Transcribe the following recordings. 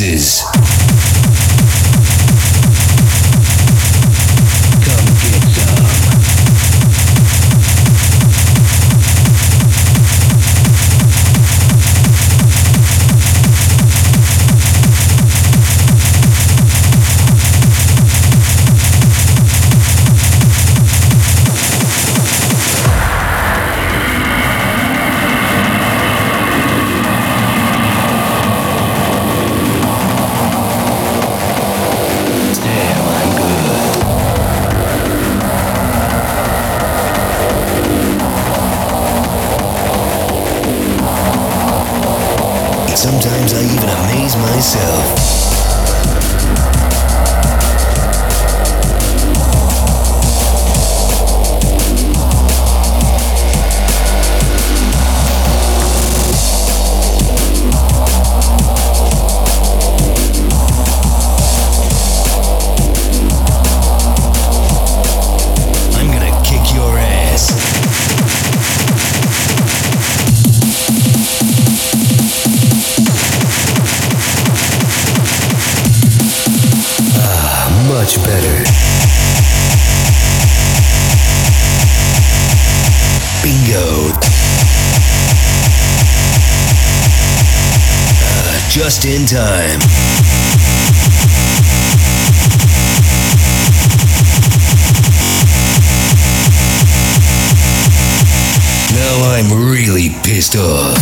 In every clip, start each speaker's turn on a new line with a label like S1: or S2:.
S1: in amaze myself. Really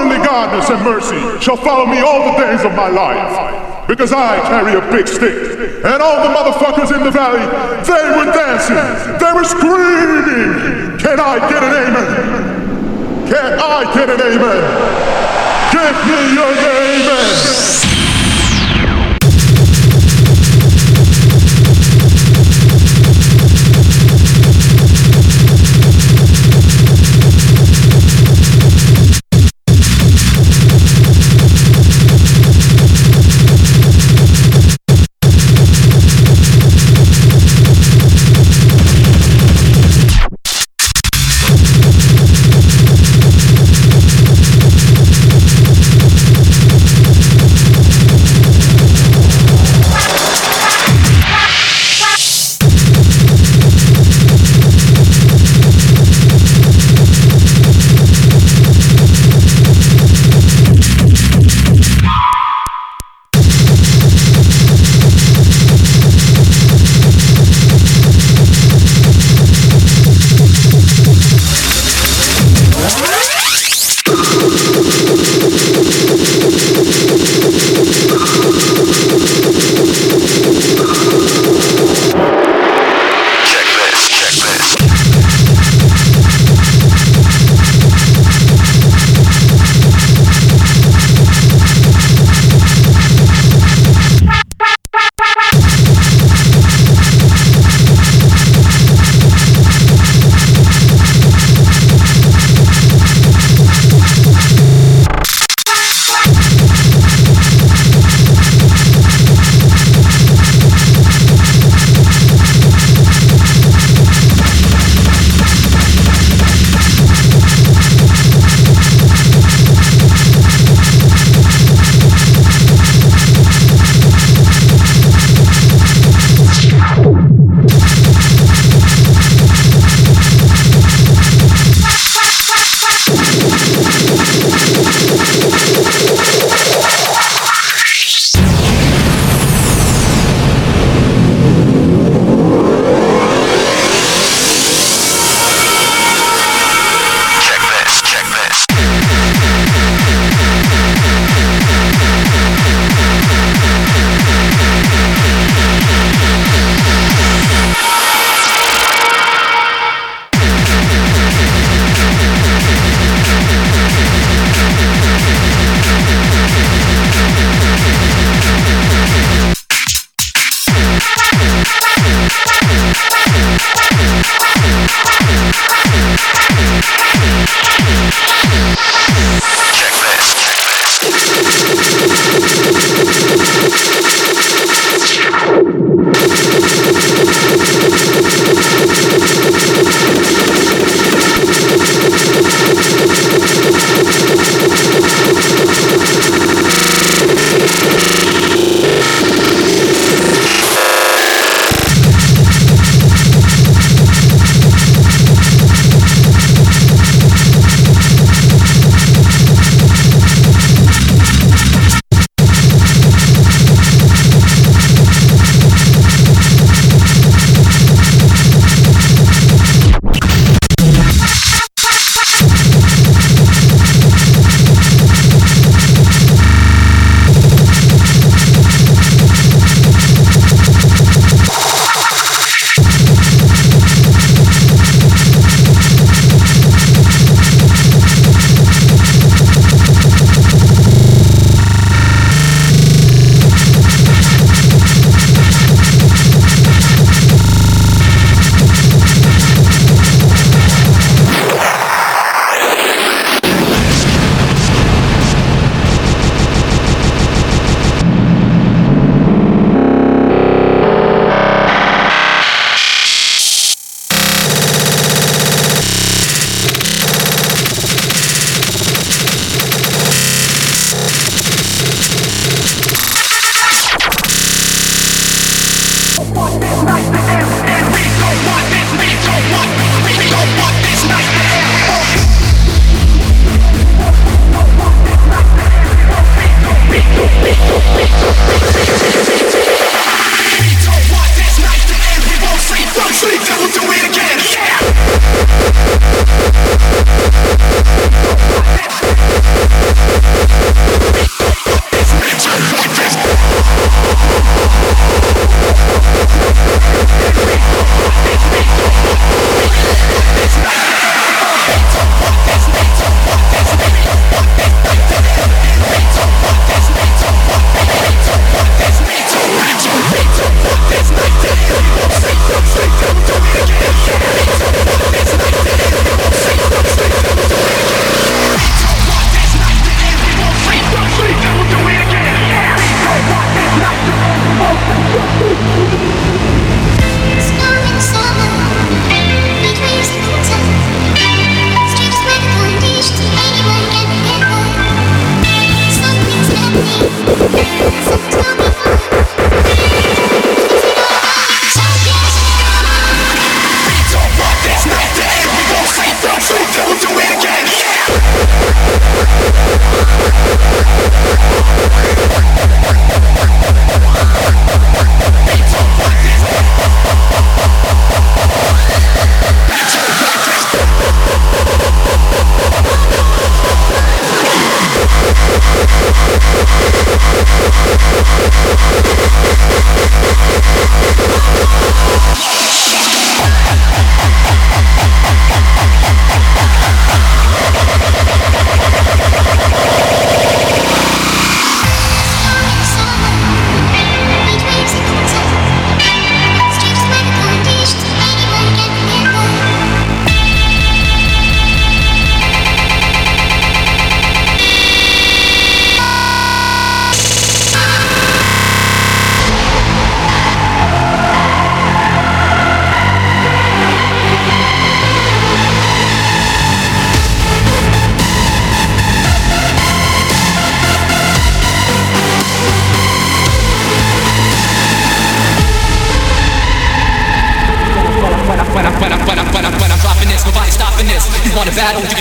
S2: Surely godness and mercy shall follow me all the days of my life. Because I carry a big stick. And all the motherfuckers in the valley, they were dancing. They were screaming. Can I get an amen? Can I get an amen? Give me your amen.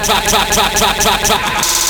S3: track, track, track, track, track,
S4: track.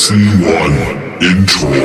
S4: MC1 intro.